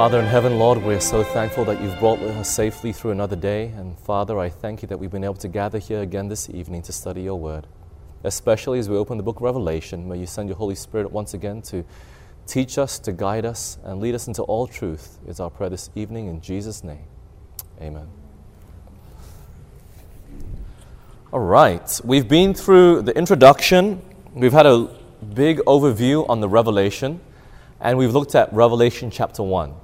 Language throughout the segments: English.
Father in heaven, Lord, we're so thankful that you've brought us safely through another day. And Father, I thank you that we've been able to gather here again this evening to study your word. Especially as we open the book of Revelation, may you send your Holy Spirit once again to teach us, to guide us, and lead us into all truth, is our prayer this evening in Jesus' name. Amen. All right, we've been through the introduction, we've had a big overview on the Revelation and we've looked at Revelation chapter 1.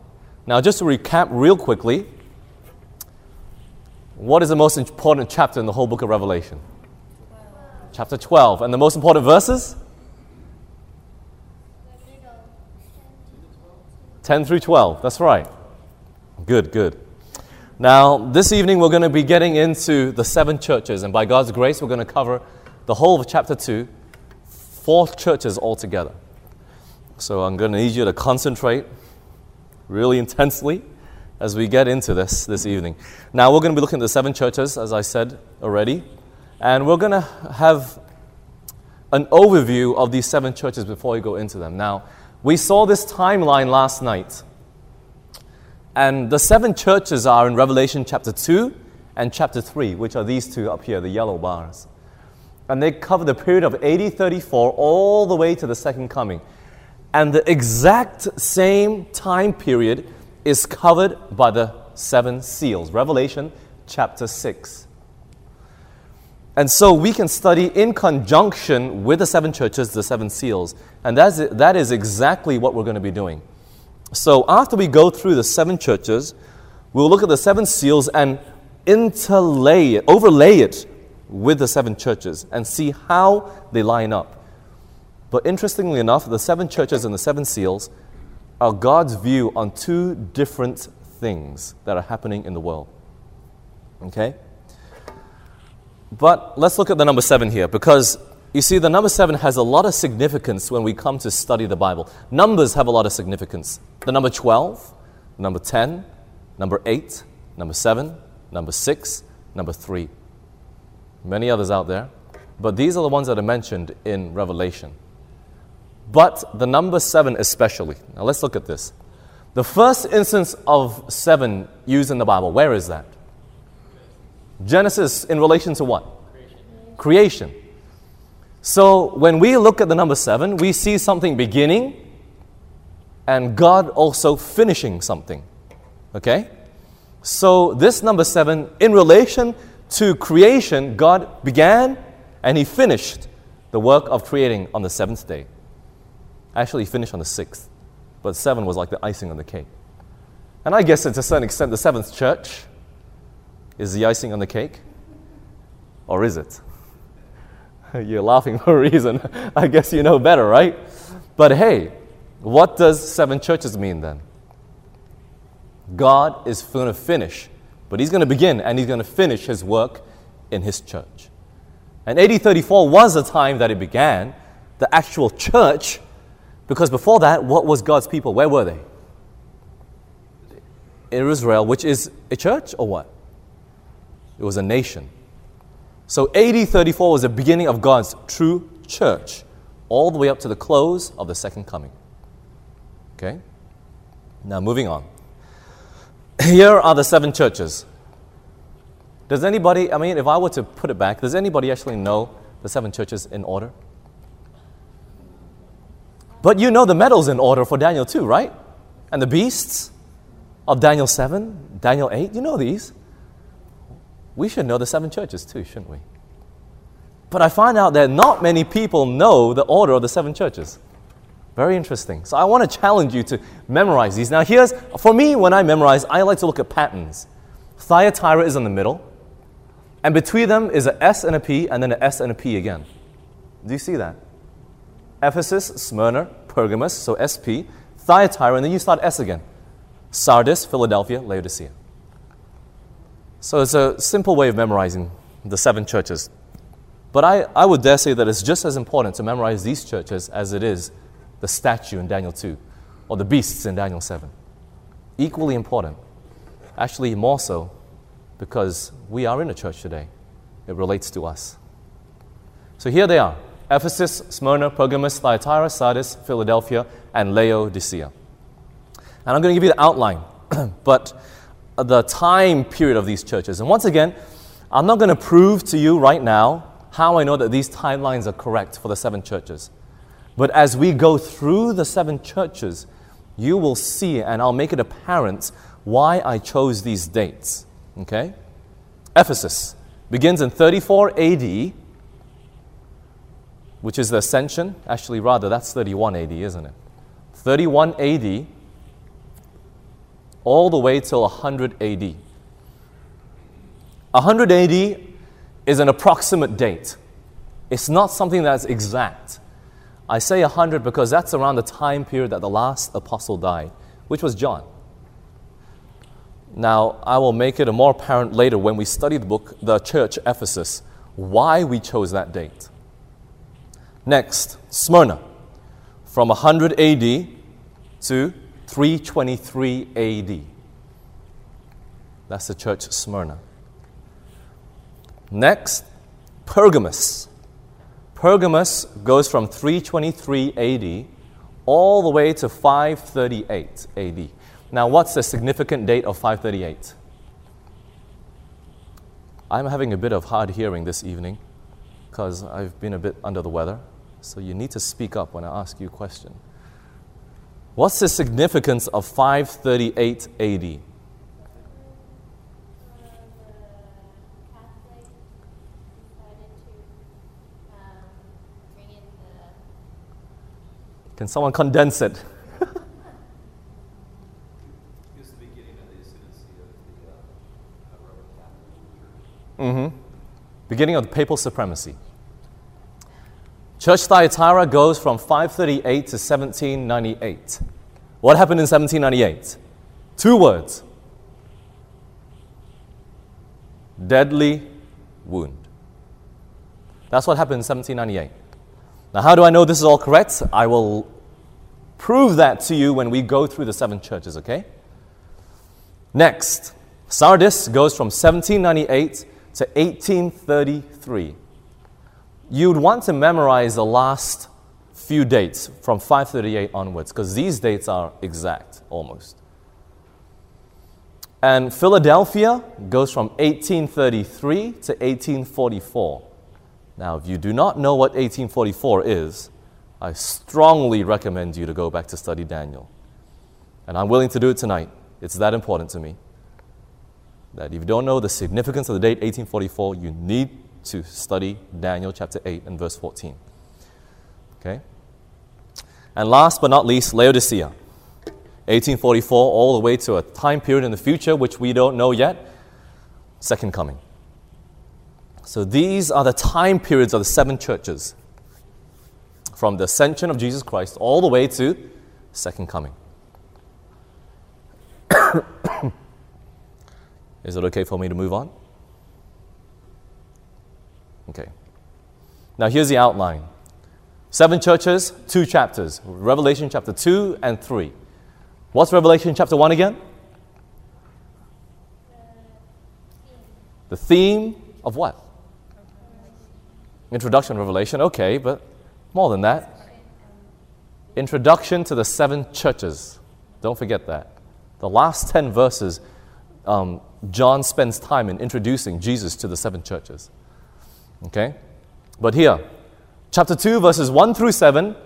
Now, just to recap real quickly, what is the most important chapter in the whole book of Revelation? 12. Chapter 12. And the most important verses? 10 through 12. That's right. Good, good. Now, this evening we're going to be getting into the seven churches, and by God's grace, we're going to cover the whole of chapter 2, four churches altogether. So I'm going to need you to concentrate really intensely as we get into this this evening. Now, we're going to be looking at the seven churches, as I said already, and we're going to have an overview of these seven churches before we go into them. Now, we saw this timeline last night, and the seven churches are in Revelation chapter 2 and chapter 3, which are these two up here, the yellow bars. And they cover the period of AD 34 all the way to the second coming. And the exact same time period is covered by the seven seals. Revelation chapter 6. And so we can study in conjunction with the seven churches, the seven seals. And that's, that is exactly what we're going to be doing. So after we go through the seven churches, we'll look at the seven seals and interlay it, overlay it with the seven churches and see how they line up. But interestingly enough, the seven churches and the seven seals are God's view on two different things that are happening in the world. Okay? But let's look at the number seven here because you see, the number seven has a lot of significance when we come to study the Bible. Numbers have a lot of significance. The number 12, number 10, number 8, number 7, number 6, number 3. Many others out there, but these are the ones that are mentioned in Revelation but the number seven especially. Now let's look at this. The first instance of seven used in the Bible, where is that? Genesis in relation to what? Creation. Creation. So when we look at the number seven, we see something beginning and God also finishing something. Okay? So this number seven, in relation to creation, God began and He finished the work of creating on the seventh day. Actually, he finished on the sixth, but seven was like the icing on the cake. And I guess to a certain extent, the seventh church is the icing on the cake. Or is it? You're laughing for a reason. I guess you know better, right? But hey, what does seven churches mean then? God is going to finish, but He's going to begin and He's going to finish His work in His church. And AD 34 was the time that it began. The actual church because before that, what was God's people? Where were they? In Israel, which is a church or what? It was a nation. So AD 34 was the beginning of God's true church, all the way up to the close of the second coming. Okay? Now, moving on. Here are the seven churches. Does anybody, I mean, if I were to put it back, does anybody actually know the seven churches in order? But you know the metals in order for Daniel 2, right? And the beasts of Daniel 7, Daniel 8, you know these. We should know the seven churches too, shouldn't we? But I find out that not many people know the order of the seven churches. Very interesting. So I want to challenge you to memorize these. Now, here's, for me, when I memorize, I like to look at patterns. Thyatira is in the middle, and between them is an S and a P, and then an S and a P again. Do you see that? Ephesus, Smyrna, Pergamos, so SP, Thyatira, and then you start S again. Sardis, Philadelphia, Laodicea. So it's a simple way of memorizing the seven churches. But I, I would dare say that it's just as important to memorize these churches as it is the statue in Daniel 2 or the beasts in Daniel 7. Equally important. Actually, more so because we are in a church today. It relates to us. So here they are Ephesus, Smyrna, Pergamos, Thyatira, Sardis, Philadelphia, and Laodicea. And I'm going to give you the outline, but the time period of these churches. And once again, I'm not going to prove to you right now how I know that these timelines are correct for the seven churches. But as we go through the seven churches, you will see, and I'll make it apparent why I chose these dates. Okay? Ephesus begins in 34 AD, which is the ascension. Actually, rather, that's 31 AD, isn't it? 31 AD, all the way till 100 AD. 100 AD is an approximate date, it's not something that's exact. I say 100 because that's around the time period that the last apostle died, which was John. Now, I will make it more apparent later when we study the book, The Church Ephesus, why we chose that date. Next, Smyrna, from 100 AD to 323 AD. That's the church Smyrna. Next, Pergamus. Pergamus goes from 323 AD all the way to 538 AD. Now, what's the significant date of 538? I'm having a bit of hard hearing this evening because I've been a bit under the weather. So you need to speak up when I ask you a question. What's the significance of 538 AD? Can someone condense it? mm-hmm. Beginning of the papal supremacy. Church Thyatira goes from 538 to 1798. What happened in 1798? Two words deadly wound. That's what happened in 1798. Now, how do I know this is all correct? I will prove that to you when we go through the seven churches, okay? Next, Sardis goes from 1798 to 1833. You'd want to memorize the last few dates from 538 onwards because these dates are exact almost. And Philadelphia goes from 1833 to 1844. Now, if you do not know what 1844 is, I strongly recommend you to go back to study Daniel. And I'm willing to do it tonight. It's that important to me. That if you don't know the significance of the date 1844, you need to study Daniel chapter 8 and verse 14. Okay? And last but not least, Laodicea. 1844 all the way to a time period in the future which we don't know yet, second coming. So these are the time periods of the seven churches from the ascension of Jesus Christ all the way to second coming. Is it okay for me to move on? Okay. Now here's the outline. Seven churches, two chapters. Revelation chapter 2 and 3. What's Revelation chapter 1 again? The theme of what? Introduction, Revelation, okay, but more than that. Introduction to the seven churches. Don't forget that. The last 10 verses, um, John spends time in introducing Jesus to the seven churches. Okay? But here, chapter 2, verses 1 through 7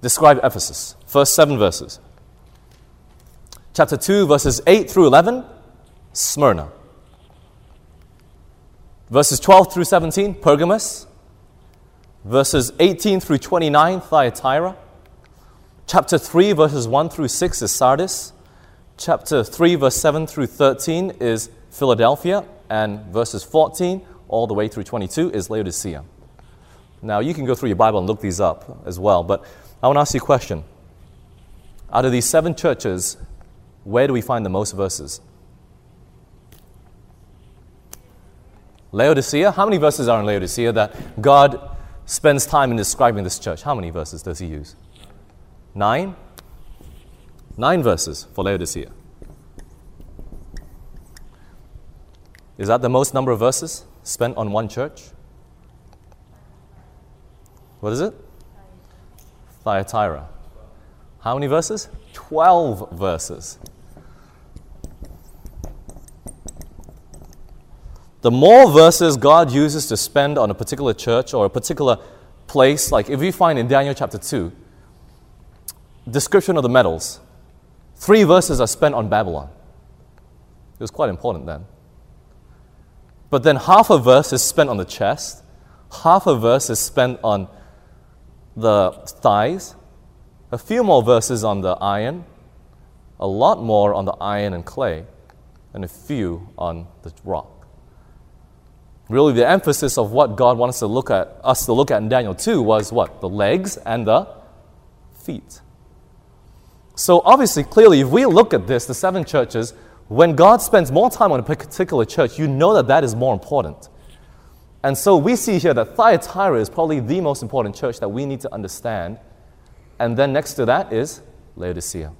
describe Ephesus. First seven verses. Chapter 2, verses 8 through 11, Smyrna. Verses 12 through 17, Pergamus. Verses 18 through 29, Thyatira. Chapter 3, verses 1 through 6 is Sardis. Chapter 3, verse 7 through 13 is Philadelphia. And verses 14 all the way through 22 is Laodicea. Now, you can go through your Bible and look these up as well, but I want to ask you a question. Out of these seven churches, where do we find the most verses? Laodicea. How many verses are in Laodicea that God spends time in describing this church? How many verses does he use? Nine? Nine verses for Laodicea. Is that the most number of verses spent on one church? What is it? Thyatira. How many verses? 12 verses. The more verses God uses to spend on a particular church or a particular place, like if we find in Daniel chapter 2, description of the metals, three verses are spent on Babylon. It was quite important then. But then half a verse is spent on the chest, half a verse is spent on the thighs, a few more verses on the iron, a lot more on the iron and clay, and a few on the rock. Really, the emphasis of what God wants to look at us to look at in Daniel 2 was what? The legs and the feet. So obviously, clearly, if we look at this, the seven churches, when God spends more time on a particular church, you know that that is more important. And so we see here that Thyatira is probably the most important church that we need to understand. And then next to that is Laodicea.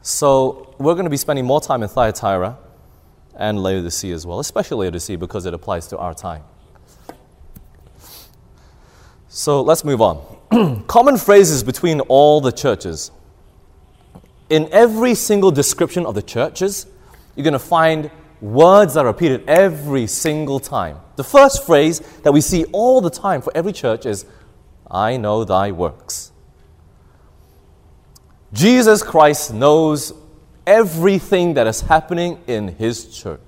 So we're going to be spending more time in Thyatira and Laodicea as well, especially Laodicea because it applies to our time. So let's move on. Common phrases between all the churches. In every single description of the churches, you're going to find words that are repeated every single time. The first phrase that we see all the time for every church is, I know thy works. Jesus Christ knows everything that is happening in his church.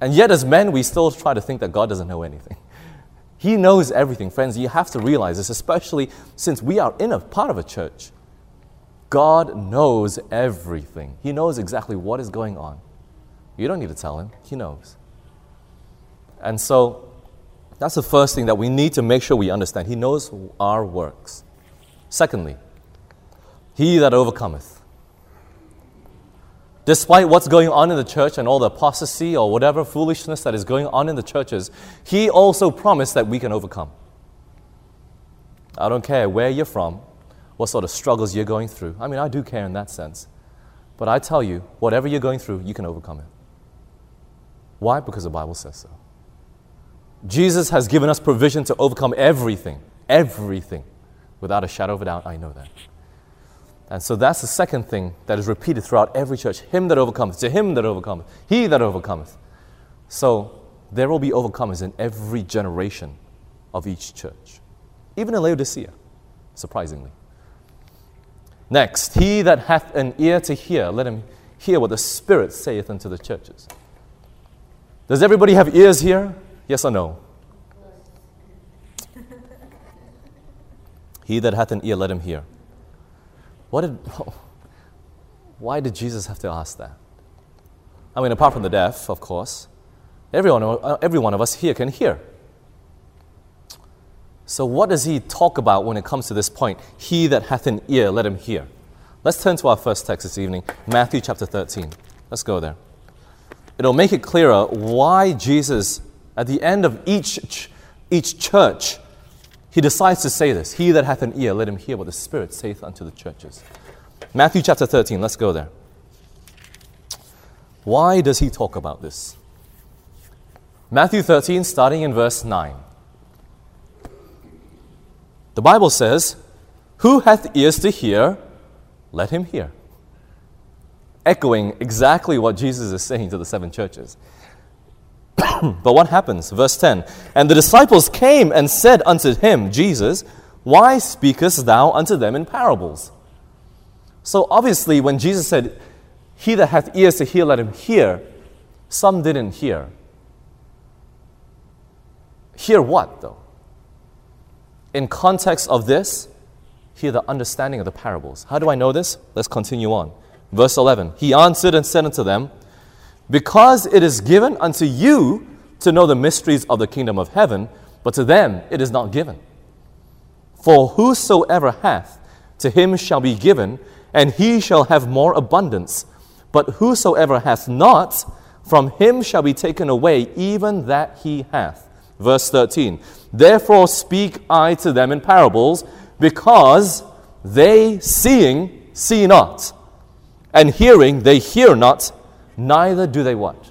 And yet, as men, we still try to think that God doesn't know anything. He knows everything. Friends, you have to realize this, especially since we are in a part of a church. God knows everything. He knows exactly what is going on. You don't need to tell him, He knows. And so, that's the first thing that we need to make sure we understand. He knows our works. Secondly, He that overcometh. Despite what's going on in the church and all the apostasy or whatever foolishness that is going on in the churches, He also promised that we can overcome. I don't care where you're from, what sort of struggles you're going through. I mean, I do care in that sense. But I tell you, whatever you're going through, you can overcome it. Why? Because the Bible says so. Jesus has given us provision to overcome everything, everything. Without a shadow of a doubt, I know that. And so that's the second thing that is repeated throughout every church Him that overcometh, to him that overcometh, he that overcometh. So there will be overcomers in every generation of each church, even in Laodicea, surprisingly. Next, he that hath an ear to hear, let him hear what the Spirit saith unto the churches. Does everybody have ears here? Yes or no? he that hath an ear, let him hear. What did, why did Jesus have to ask that? I mean, apart from the deaf, of course, everyone, every one of us here can hear. So, what does he talk about when it comes to this point? He that hath an ear, let him hear. Let's turn to our first text this evening, Matthew chapter 13. Let's go there. It'll make it clearer why Jesus, at the end of each, each church, he decides to say this He that hath an ear, let him hear what the Spirit saith unto the churches. Matthew chapter 13, let's go there. Why does he talk about this? Matthew 13, starting in verse 9. The Bible says, Who hath ears to hear, let him hear. Echoing exactly what Jesus is saying to the seven churches. but what happens? Verse 10 And the disciples came and said unto him, Jesus, why speakest thou unto them in parables? So obviously, when Jesus said, He that hath ears to hear, let him hear, some didn't hear. Hear what, though? In context of this, hear the understanding of the parables. How do I know this? Let's continue on. Verse 11 He answered and said unto them, because it is given unto you to know the mysteries of the kingdom of heaven, but to them it is not given. For whosoever hath, to him shall be given, and he shall have more abundance. But whosoever hath not, from him shall be taken away even that he hath. Verse 13 Therefore speak I to them in parables, because they seeing see not, and hearing they hear not neither do they what?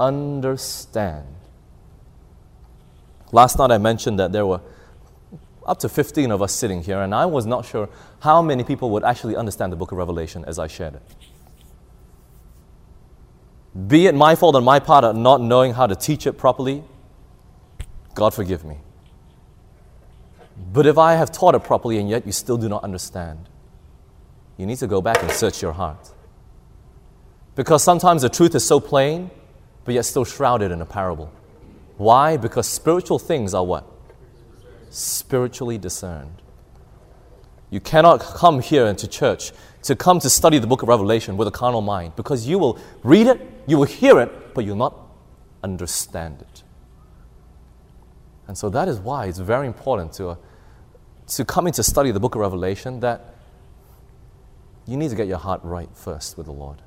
Understand. Last night I mentioned that there were up to 15 of us sitting here, and I was not sure how many people would actually understand the book of Revelation as I shared it. Be it my fault on my part of not knowing how to teach it properly, God forgive me. But if I have taught it properly and yet you still do not understand, you need to go back and search your heart. Because sometimes the truth is so plain, but yet still shrouded in a parable. Why? Because spiritual things are what? Spiritually discerned. You cannot come here into church to come to study the book of Revelation with a carnal mind because you will read it, you will hear it, but you'll not understand it. And so that is why it's very important to, uh, to come into study the book of Revelation that you need to get your heart right first with the Lord.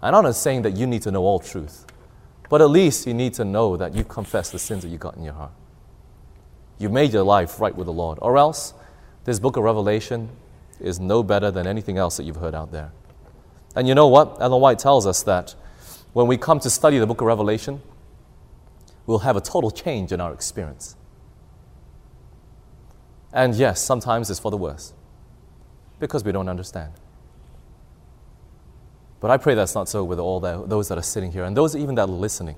I'm not saying that you need to know all truth, but at least you need to know that you've confessed the sins that you've got in your heart. You've made your life right with the Lord. Or else, this book of Revelation is no better than anything else that you've heard out there. And you know what? Ellen White tells us that when we come to study the book of Revelation, we'll have a total change in our experience. And yes, sometimes it's for the worse because we don't understand. But I pray that's not so with all the, those that are sitting here and those even that are listening,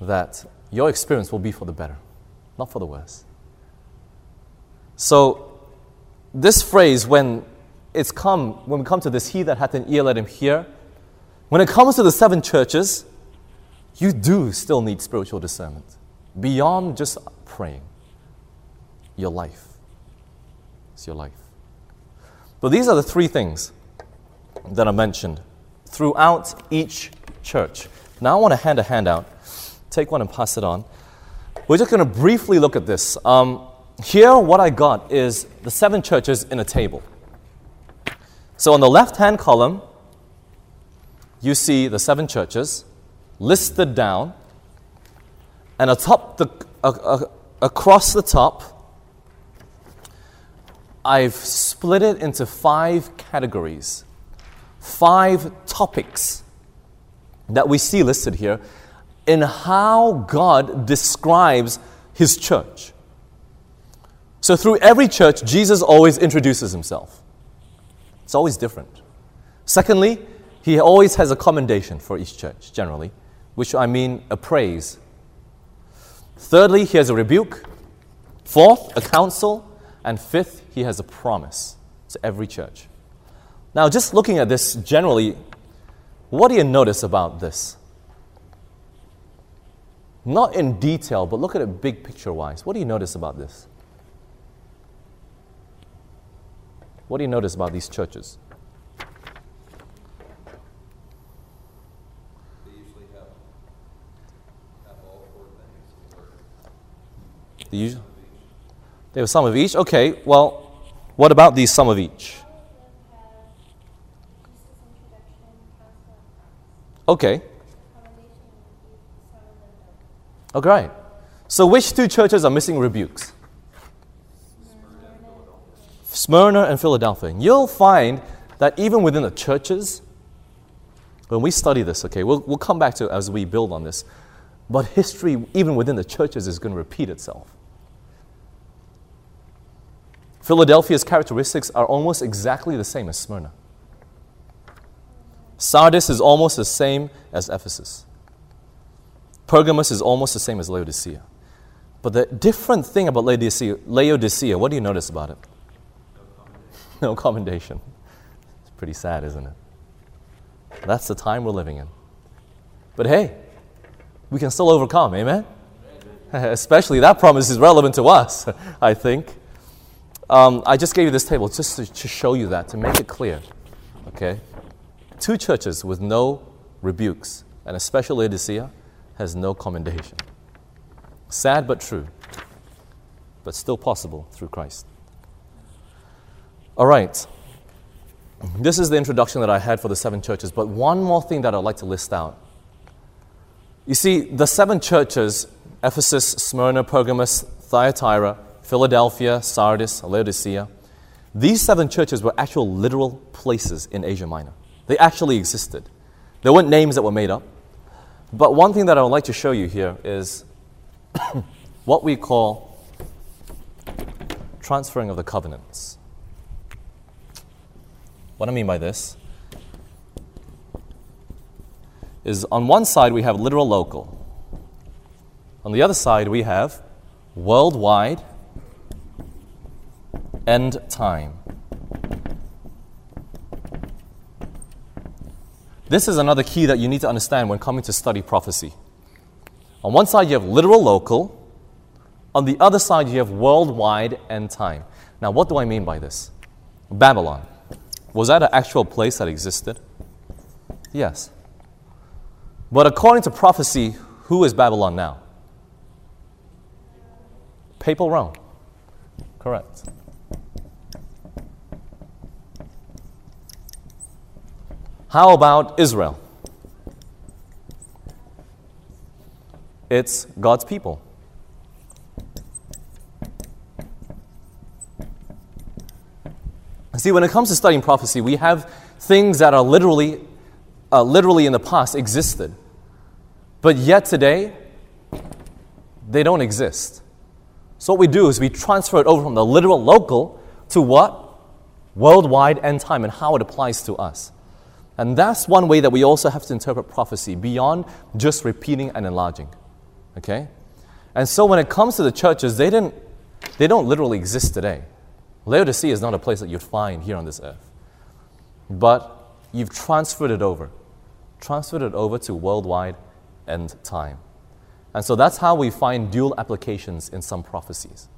that your experience will be for the better, not for the worse. So, this phrase, when it's come, when we come to this, he that hath an ear, let him hear, when it comes to the seven churches, you do still need spiritual discernment beyond just praying. Your life. It's your life. But these are the three things that are mentioned throughout each church. Now I want to hand a handout. Take one and pass it on. We're just going to briefly look at this. Um, here, what I got is the seven churches in a table. So on the left hand column, you see the seven churches listed down, and atop the, uh, uh, across the top, I've split it into five categories, five topics that we see listed here in how God describes his church. So, through every church, Jesus always introduces himself. It's always different. Secondly, he always has a commendation for each church, generally which I mean a praise. Thirdly, he has a rebuke. Fourth, a counsel. And fifth, he has a promise to every church. Now, just looking at this generally, what do you notice about this? Not in detail, but look at it big picture wise. What do you notice about this? What do you notice about these churches? The usual? They have some of each? Okay, well, what about these some of each? Okay. Okay, right. So which two churches are missing rebukes? Smyrna and Philadelphia. You'll find that even within the churches, when we study this, okay, we'll, we'll come back to it as we build on this, but history, even within the churches, is going to repeat itself. Philadelphia's characteristics are almost exactly the same as Smyrna. Sardis is almost the same as Ephesus. Pergamos is almost the same as Laodicea. But the different thing about Laodicea, Laodicea what do you notice about it? No commendation. It's pretty sad, isn't it? That's the time we're living in. But hey, we can still overcome, amen? Especially that promise is relevant to us, I think. Um, I just gave you this table just to, to show you that, to make it clear. Okay? Two churches with no rebukes, and especially Laodicea has no commendation. Sad but true, but still possible through Christ. All right. This is the introduction that I had for the seven churches, but one more thing that I'd like to list out. You see, the seven churches Ephesus, Smyrna, Pergamos, Thyatira, Philadelphia, Sardis, Laodicea. These seven churches were actual literal places in Asia Minor. They actually existed. There weren't names that were made up. But one thing that I would like to show you here is what we call transferring of the covenants. What I mean by this is on one side we have literal local, on the other side we have worldwide end time. This is another key that you need to understand when coming to study prophecy. On one side, you have literal local. On the other side, you have worldwide end time. Now, what do I mean by this? Babylon. Was that an actual place that existed? Yes. But according to prophecy, who is Babylon now? Papal Rome. Correct. How about Israel? It's God's people. See, when it comes to studying prophecy, we have things that are literally, uh, literally in the past existed, but yet today, they don't exist. So, what we do is we transfer it over from the literal local to what? Worldwide end time and how it applies to us. And that's one way that we also have to interpret prophecy beyond just repeating and enlarging. Okay? And so when it comes to the churches, they, didn't, they don't literally exist today. Laodicea is not a place that you'd find here on this earth. But you've transferred it over, transferred it over to worldwide end time. And so that's how we find dual applications in some prophecies.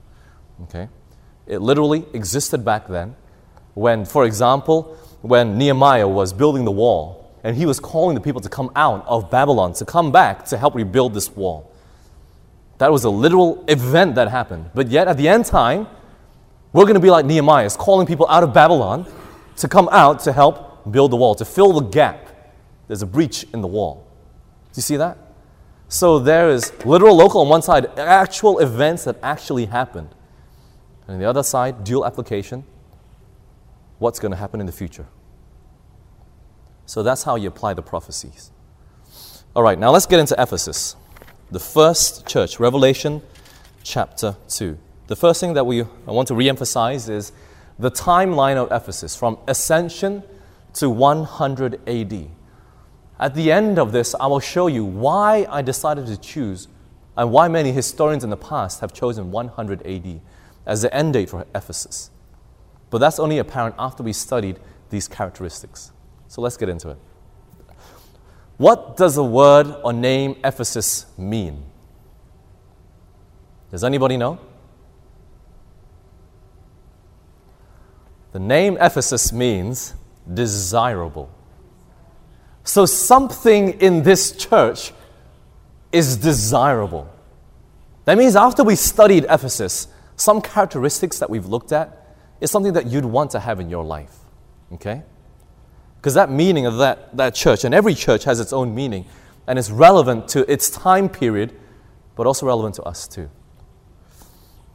Okay? It literally existed back then when, for example, when Nehemiah was building the wall and he was calling the people to come out of Babylon, to come back to help rebuild this wall. That was a literal event that happened. But yet, at the end time, we're going to be like Nehemiah, is calling people out of Babylon to come out to help build the wall, to fill the gap. There's a breach in the wall. Do you see that? So there is literal, local on one side, actual events that actually happened. And on the other side, dual application, what's going to happen in the future. So that's how you apply the prophecies. All right, now let's get into Ephesus, the first church, Revelation chapter 2. The first thing that we, I want to re-emphasize is the timeline of Ephesus from ascension to 100 AD. At the end of this, I will show you why I decided to choose and why many historians in the past have chosen 100 AD as the end date for Ephesus. But that's only apparent after we studied these characteristics. So let's get into it. What does the word or name Ephesus mean? Does anybody know? The name Ephesus means desirable. So something in this church is desirable. That means after we studied Ephesus, some characteristics that we've looked at is something that you'd want to have in your life. Okay? Because that meaning of that, that church, and every church has its own meaning, and it's relevant to its time period, but also relevant to us too.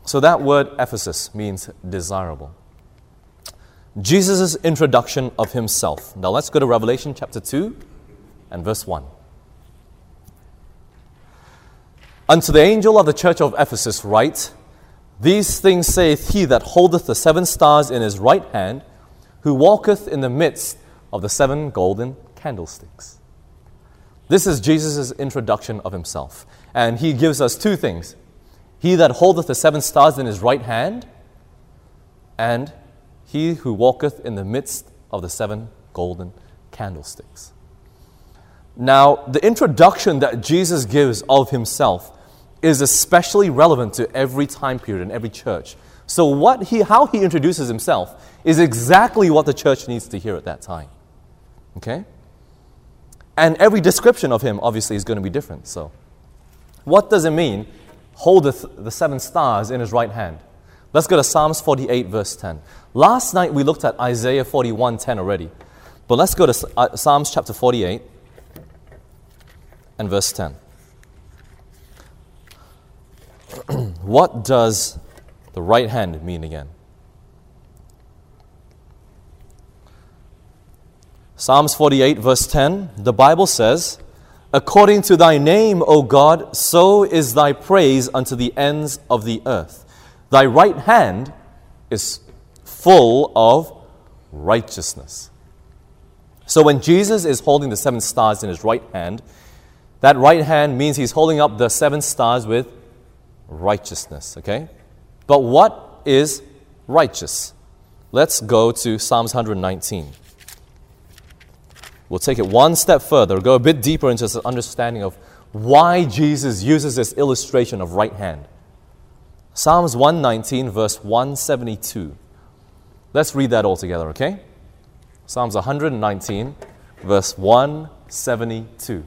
So that word Ephesus means desirable. Jesus' introduction of himself. Now let's go to Revelation chapter 2 and verse 1. Unto the angel of the church of Ephesus write, these things saith he that holdeth the seven stars in his right hand, who walketh in the midst of the seven golden candlesticks. This is Jesus' introduction of himself. And he gives us two things He that holdeth the seven stars in his right hand, and he who walketh in the midst of the seven golden candlesticks. Now, the introduction that Jesus gives of himself is especially relevant to every time period and every church. So, what he, how he introduces himself is exactly what the church needs to hear at that time. Okay? And every description of him, obviously, is going to be different. So, what does it mean? Holdeth the seven stars in his right hand. Let's go to Psalms 48, verse 10. Last night we looked at Isaiah 41, 10 already. But let's go to uh, Psalms chapter 48 and verse 10. What does the right hand mean again? Psalms 48, verse 10, the Bible says, According to thy name, O God, so is thy praise unto the ends of the earth. Thy right hand is full of righteousness. So when Jesus is holding the seven stars in his right hand, that right hand means he's holding up the seven stars with righteousness, okay? But what is righteous? Let's go to Psalms 119. We'll take it one step further, go a bit deeper into this understanding of why Jesus uses this illustration of right hand. Psalms 119, verse 172. Let's read that all together, okay? Psalms 119, verse 172.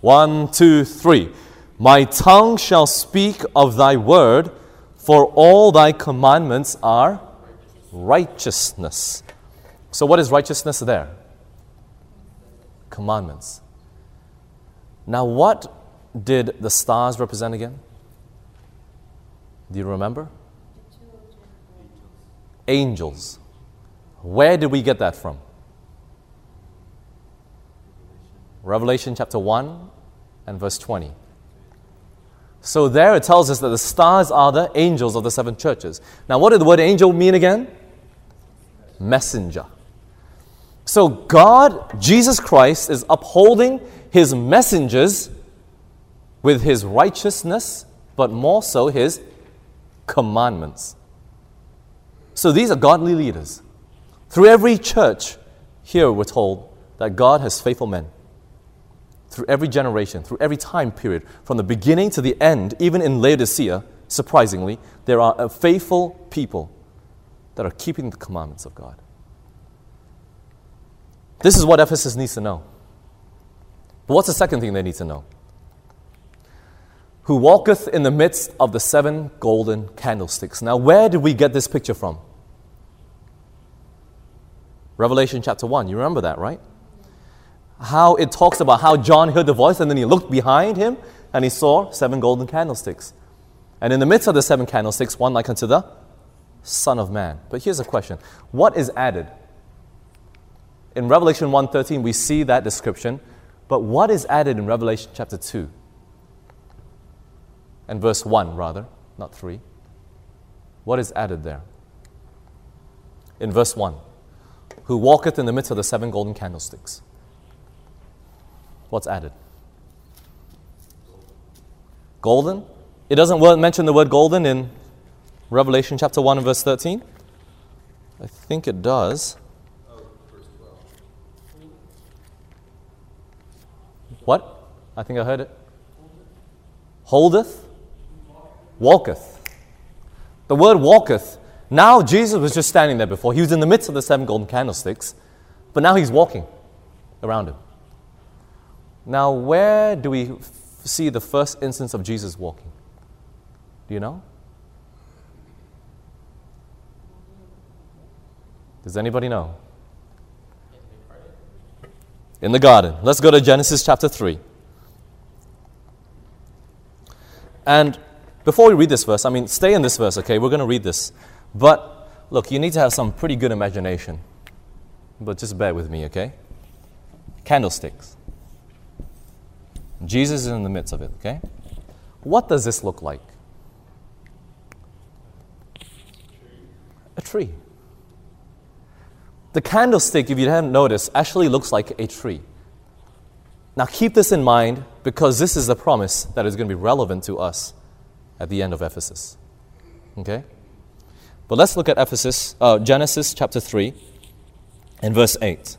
One, two, three. My tongue shall speak of thy word, for all thy commandments are righteousness. So, what is righteousness there? Commandments. Now, what did the stars represent again? Do you remember? Angels. Where did we get that from? Revelation chapter 1 and verse 20. So there it tells us that the stars are the angels of the seven churches. Now, what did the word angel mean again? Messenger. So God, Jesus Christ, is upholding his messengers with his righteousness, but more so his commandments. So these are godly leaders. Through every church, here we're told that God has faithful men through every generation, through every time period, from the beginning to the end, even in Laodicea, surprisingly, there are uh, faithful people that are keeping the commandments of God. This is what Ephesus needs to know. But what's the second thing they need to know? Who walketh in the midst of the seven golden candlesticks. Now, where did we get this picture from? Revelation chapter 1. You remember that, right? How it talks about how John heard the voice and then he looked behind him and he saw seven golden candlesticks. And in the midst of the seven candlesticks, one like unto the Son of Man. But here's a question What is added? In Revelation 1:13, we see that description, but what is added in Revelation chapter 2? And verse 1, rather, not 3. What is added there? In verse 1, who walketh in the midst of the seven golden candlesticks. What's added? Golden? It doesn't mention the word golden in Revelation chapter 1 and verse 13? I think it does. What? I think I heard it. Holdeth? Walketh. The word walketh. Now Jesus was just standing there before. He was in the midst of the seven golden candlesticks, but now he's walking around him. Now, where do we f- see the first instance of Jesus walking? Do you know? Does anybody know? In the garden. Let's go to Genesis chapter 3. And before we read this verse, I mean, stay in this verse, okay? We're going to read this. But look, you need to have some pretty good imagination. But just bear with me, okay? Candlesticks. Jesus is in the midst of it, okay? What does this look like? A tree. The candlestick, if you haven't noticed, actually looks like a tree. Now keep this in mind because this is the promise that is going to be relevant to us at the end of Ephesus. Okay? But let's look at Ephesus, uh, Genesis chapter 3 and verse 8.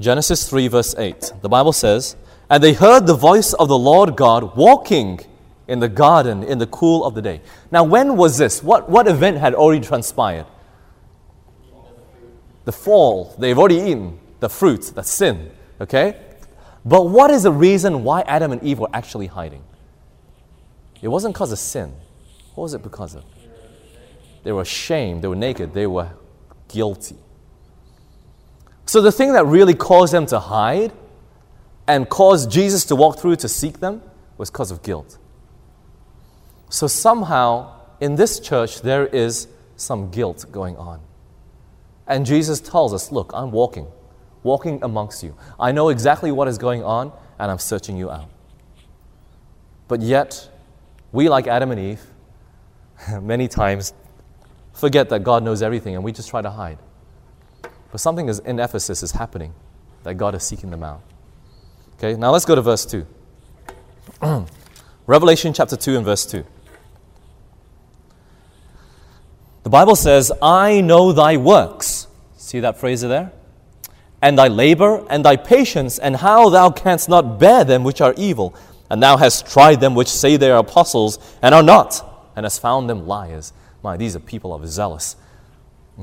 Genesis 3, verse 8. The Bible says, and they heard the voice of the Lord God walking in the garden in the cool of the day. Now, when was this? What, what event had already transpired? The fall. They've already eaten the fruit, the sin. Okay? But what is the reason why Adam and Eve were actually hiding? It wasn't because of sin. What was it because of? They were ashamed, they were naked, they were guilty. So the thing that really caused them to hide and caused Jesus to walk through to seek them was because of guilt. So somehow in this church there is some guilt going on. And Jesus tells us, Look, I'm walking, walking amongst you. I know exactly what is going on, and I'm searching you out. But yet, we, like Adam and Eve, many times forget that God knows everything and we just try to hide. But something is in Ephesus is happening that God is seeking them out. Okay, now let's go to verse 2. Revelation chapter 2 and verse 2. The Bible says, I know thy works. See that phrase there? And thy labor and thy patience, and how thou canst not bear them which are evil. And thou hast tried them which say they are apostles and are not, and hast found them liars. My, these are people of zealous.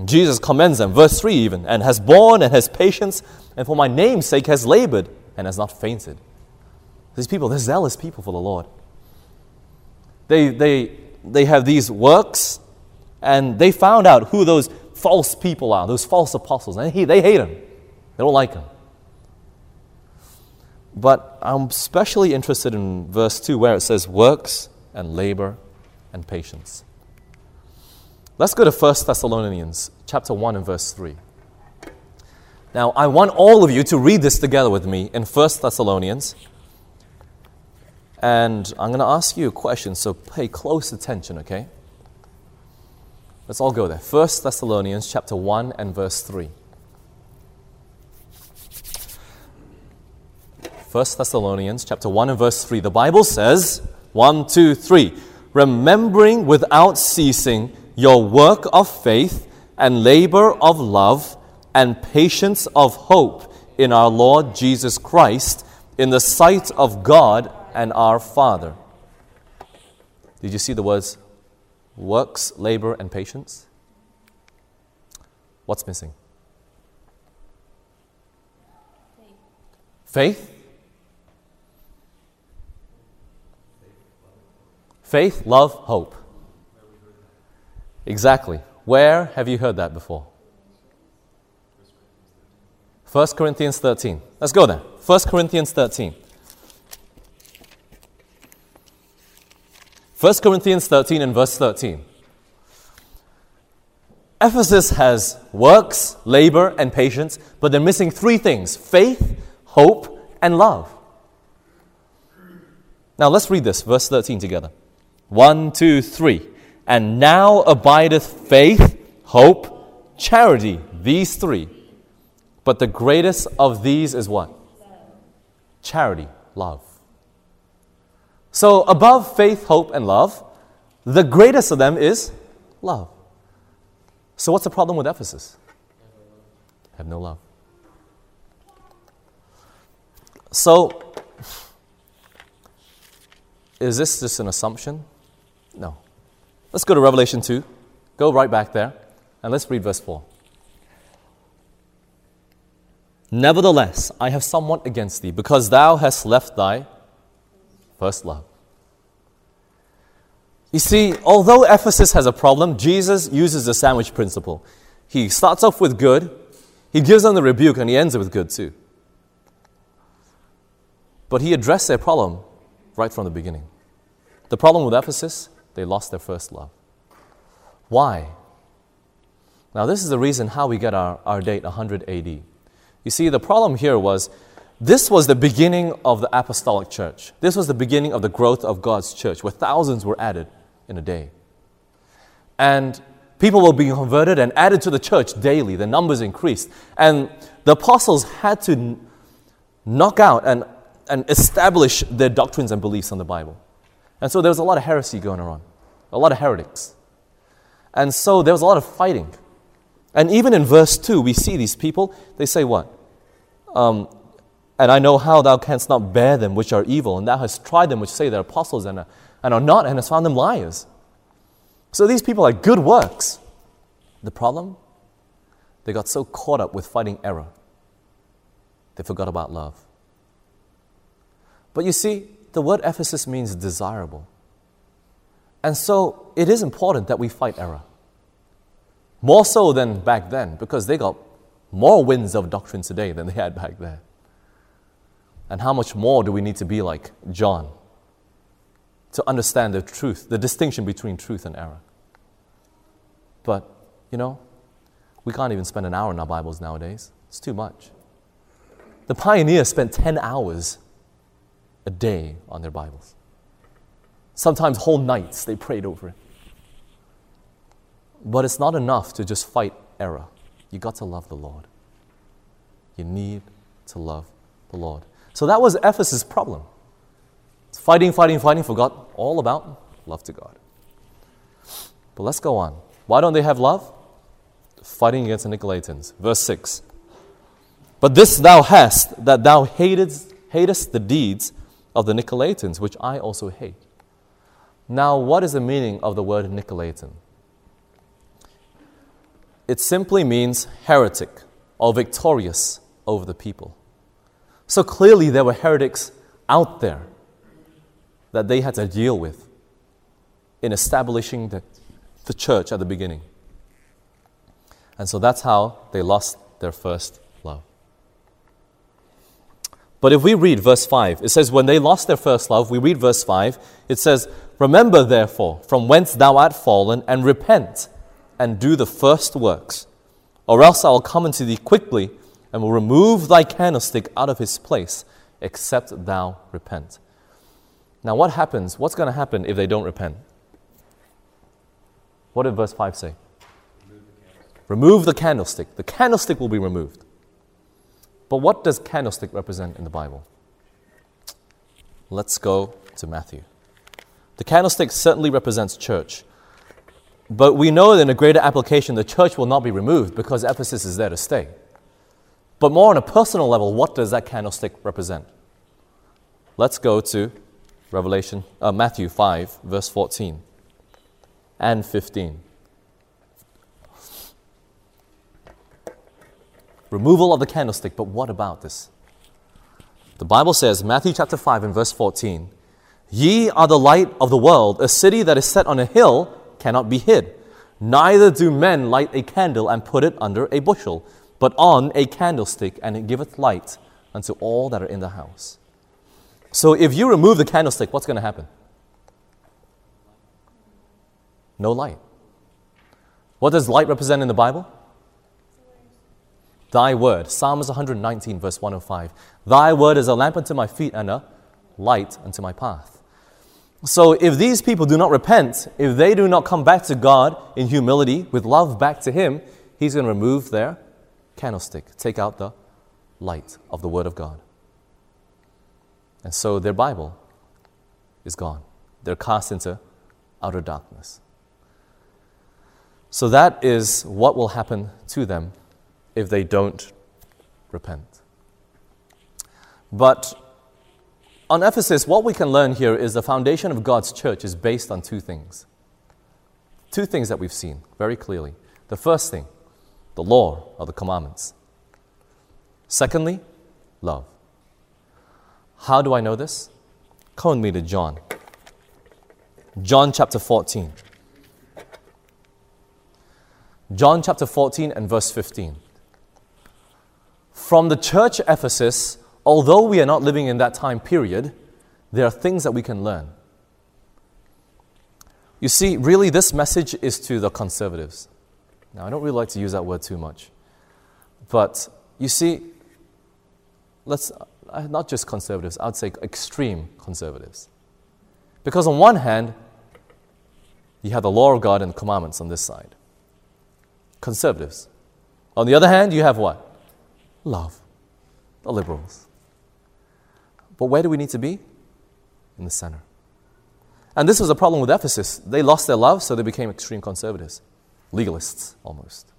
Jesus commends them, verse 3 even, and has borne and has patience, and for my name's sake has labored and has not fainted. These people, they're zealous people for the Lord. They, they, they have these works, and they found out who those false people are, those false apostles, and he, they hate them. They don't like them. But I'm especially interested in verse 2 where it says works and labor and patience. Let's go to 1 Thessalonians chapter 1 and verse 3. Now, I want all of you to read this together with me in 1 Thessalonians. And I'm going to ask you a question, so pay close attention, okay? Let's all go there. 1 Thessalonians chapter 1 and verse 3. 1 Thessalonians chapter 1 and verse 3. The Bible says, 1, 2, 3. Remembering without ceasing your work of faith and labor of love and patience of hope in our Lord Jesus Christ in the sight of God and our Father. Did you see the words works, labor, and patience? What's missing? Faith? Faith, love, hope. Exactly. Where have you heard that before? 1 Corinthians 13. Let's go there. 1 Corinthians 13. 1 Corinthians 13 and verse 13. Ephesus has works, labor, and patience, but they're missing three things faith, hope, and love. Now let's read this, verse 13 together. One, two, three. And now abideth faith, hope, charity, these three. But the greatest of these is what? Charity, love. So, above faith, hope, and love, the greatest of them is love. So, what's the problem with Ephesus? Have no love. So, is this just an assumption? No. Let's go to Revelation 2. Go right back there and let's read verse 4. Nevertheless, I have somewhat against thee, because thou hast left thy first love. You see, although Ephesus has a problem, Jesus uses the sandwich principle. He starts off with good, he gives them the rebuke, and he ends it with good too. But he addressed their problem right from the beginning. The problem with Ephesus they lost their first love. Why? Now, this is the reason how we get our, our date 100 AD. You see, the problem here was this was the beginning of the apostolic church. This was the beginning of the growth of God's church, where thousands were added in a day. And people were being converted and added to the church daily. The numbers increased. And the apostles had to knock out and, and establish their doctrines and beliefs on the Bible. And so there was a lot of heresy going on, a lot of heretics. And so there was a lot of fighting. And even in verse 2, we see these people, they say what? Um, and I know how thou canst not bear them which are evil, and thou hast tried them which say they're apostles and are, and are not, and hast found them liars. So these people are good works. The problem? They got so caught up with fighting error, they forgot about love. But you see, the word Ephesus means desirable. And so it is important that we fight error. More so than back then, because they got more winds of doctrine today than they had back then. And how much more do we need to be like John to understand the truth, the distinction between truth and error? But, you know, we can't even spend an hour in our Bibles nowadays. It's too much. The pioneers spent 10 hours a day on their Bibles. Sometimes whole nights they prayed over it. But it's not enough to just fight error. You got to love the Lord. You need to love the Lord. So that was Ephesus' problem. It's fighting, fighting, fighting, forgot all about love to God. But let's go on. Why don't they have love? Fighting against the Nicolaitans. Verse 6. But this thou hast, that thou hatedst, hatest the deeds of the Nicolaitans, which I also hate. Now, what is the meaning of the word Nicolaitan? It simply means heretic or victorious over the people. So clearly, there were heretics out there that they had to deal with in establishing the, the church at the beginning. And so that's how they lost their first love. But if we read verse 5, it says, When they lost their first love, we read verse 5, it says, Remember therefore from whence thou art fallen, and repent, and do the first works, or else I will come unto thee quickly, and will remove thy candlestick out of his place, except thou repent. Now, what happens? What's going to happen if they don't repent? What did verse 5 say? Remove the candlestick. The candlestick will be removed. But what does candlestick represent in the Bible? Let's go to Matthew. The candlestick certainly represents church. But we know that in a greater application, the church will not be removed because Ephesus is there to stay. But more on a personal level, what does that candlestick represent? Let's go to Revelation, uh, Matthew 5, verse 14 and 15. Removal of the candlestick, but what about this? The Bible says, Matthew chapter 5 and verse 14, Ye are the light of the world. A city that is set on a hill cannot be hid. Neither do men light a candle and put it under a bushel, but on a candlestick, and it giveth light unto all that are in the house. So if you remove the candlestick, what's going to happen? No light. What does light represent in the Bible? Thy word. Psalms 119, verse 105. Thy word is a lamp unto my feet and a light unto my path. So if these people do not repent, if they do not come back to God in humility, with love back to Him, He's going to remove their candlestick, take out the light of the Word of God. And so their Bible is gone. They're cast into outer darkness. So that is what will happen to them if they don't repent. But on Ephesus, what we can learn here is the foundation of God's church is based on two things. Two things that we've seen very clearly. The first thing, the law of the commandments. Secondly, love. How do I know this? Come with me to John. John chapter 14. John chapter 14 and verse 15. From the church Ephesus, although we are not living in that time period, there are things that we can learn. You see, really, this message is to the conservatives. Now, I don't really like to use that word too much. But you see, let's uh, not just conservatives, I would say extreme conservatives. Because on one hand, you have the law of God and the commandments on this side. Conservatives. On the other hand, you have what? Love. The liberals. But where do we need to be? In the center. And this was a problem with Ephesus. They lost their love, so they became extreme conservatives, legalists almost.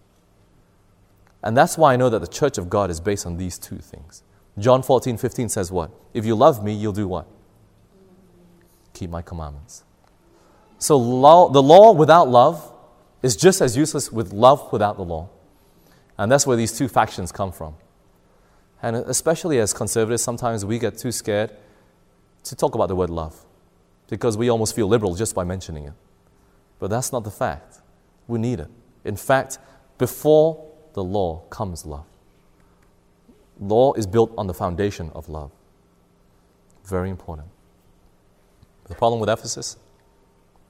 And that's why I know that the church of God is based on these two things. John 14, 15 says what? If you love me, you'll do what? Keep my commandments. So law, the law without love is just as useless with love without the law. And that's where these two factions come from. And especially as conservatives, sometimes we get too scared to talk about the word love because we almost feel liberal just by mentioning it. But that's not the fact. We need it. In fact, before the law comes love. Law is built on the foundation of love. Very important. The problem with Ephesus,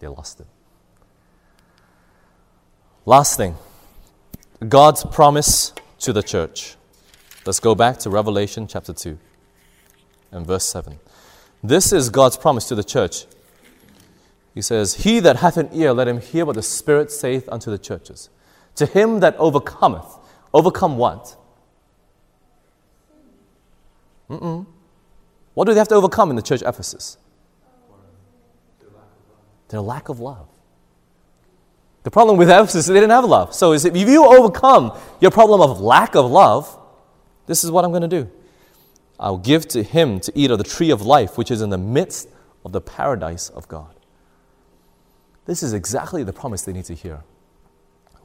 they lost it. Last thing God's promise to the church. Let's go back to Revelation chapter 2 and verse 7. This is God's promise to the church. He says, He that hath an ear, let him hear what the Spirit saith unto the churches. To him that overcometh, overcome what? Mm-mm. What do they have to overcome in the church Ephesus? Their lack of love. The problem with Ephesus is they didn't have love. So if you overcome your problem of lack of love, this is what I'm going to do. I'll give to him to eat of the tree of life, which is in the midst of the paradise of God. This is exactly the promise they need to hear.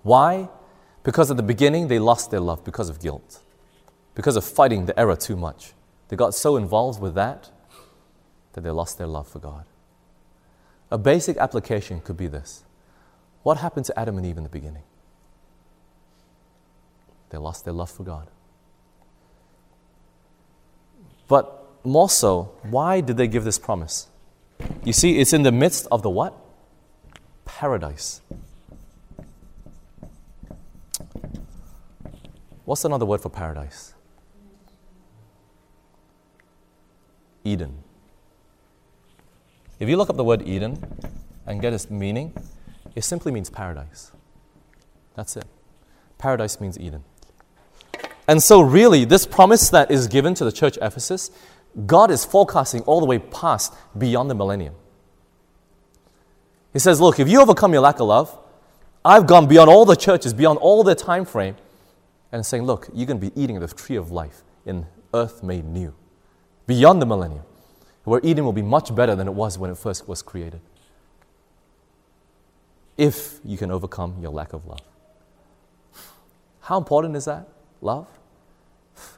Why? Because at the beginning they lost their love because of guilt, because of fighting the error too much. They got so involved with that that they lost their love for God. A basic application could be this What happened to Adam and Eve in the beginning? They lost their love for God. But more so, why did they give this promise? You see, it's in the midst of the what? Paradise. What's another word for paradise? Eden. If you look up the word Eden and get its meaning, it simply means paradise. That's it. Paradise means Eden. And so, really, this promise that is given to the church Ephesus, God is forecasting all the way past beyond the millennium. He says, Look, if you overcome your lack of love, I've gone beyond all the churches, beyond all their time frame, and saying, Look, you're going to be eating the tree of life in earth made new, beyond the millennium, where Eden will be much better than it was when it first was created. If you can overcome your lack of love. How important is that? Love?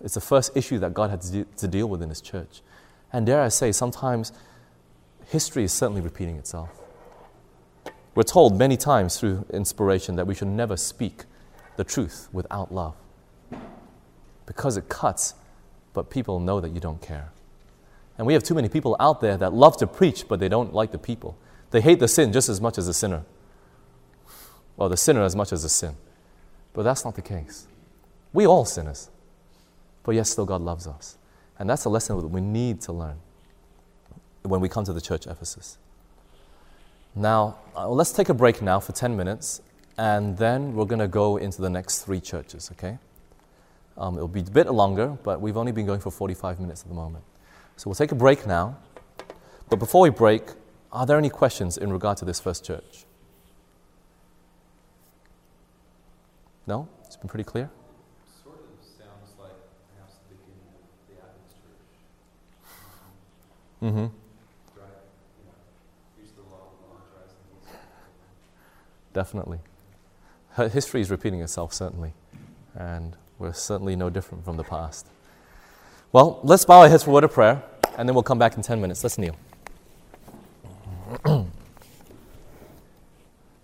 It's the first issue that God had to, deal with in His church. And dare I say, sometimes history is certainly repeating itself. We're told many times through inspiration that we should never speak the truth without love because it cuts, but people know that you don't care. And we have too many people out there that love to preach, but they don't like the people. They hate the sin just as much as the sinner, or the sinner as much as the sin. But that's not the case. We all sinners. But yet still God loves us. And that's a lesson that we need to learn when we come to the church Ephesus. Now, uh, let's take a break now for 10 minutes, and then we're going to go into the next three churches, okay? Um, it'll be a bit longer, but we've only been going for 45 minutes at the moment. So we'll take a break now. But before we break, are there any questions in regard to this first church? No? It's been pretty clear? Mm-hmm. Definitely. History is repeating itself, certainly. And we're certainly no different from the past. Well, let's bow our heads for a word of prayer, and then we'll come back in 10 minutes. Let's kneel.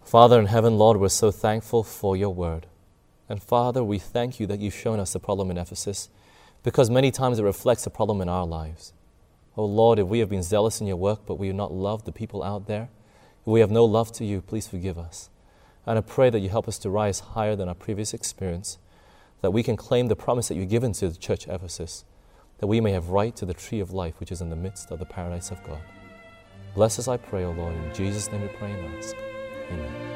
Father in heaven, Lord, we're so thankful for your word. And Father, we thank you that you've shown us the problem in Ephesus, because many times it reflects a problem in our lives. Oh Lord, if we have been zealous in your work, but we have not loved the people out there, if we have no love to you, please forgive us. And I pray that you help us to rise higher than our previous experience, that we can claim the promise that you've given to the church Ephesus, that we may have right to the tree of life which is in the midst of the paradise of God. Bless us, I pray, O Lord. In Jesus' name we pray and ask. Amen.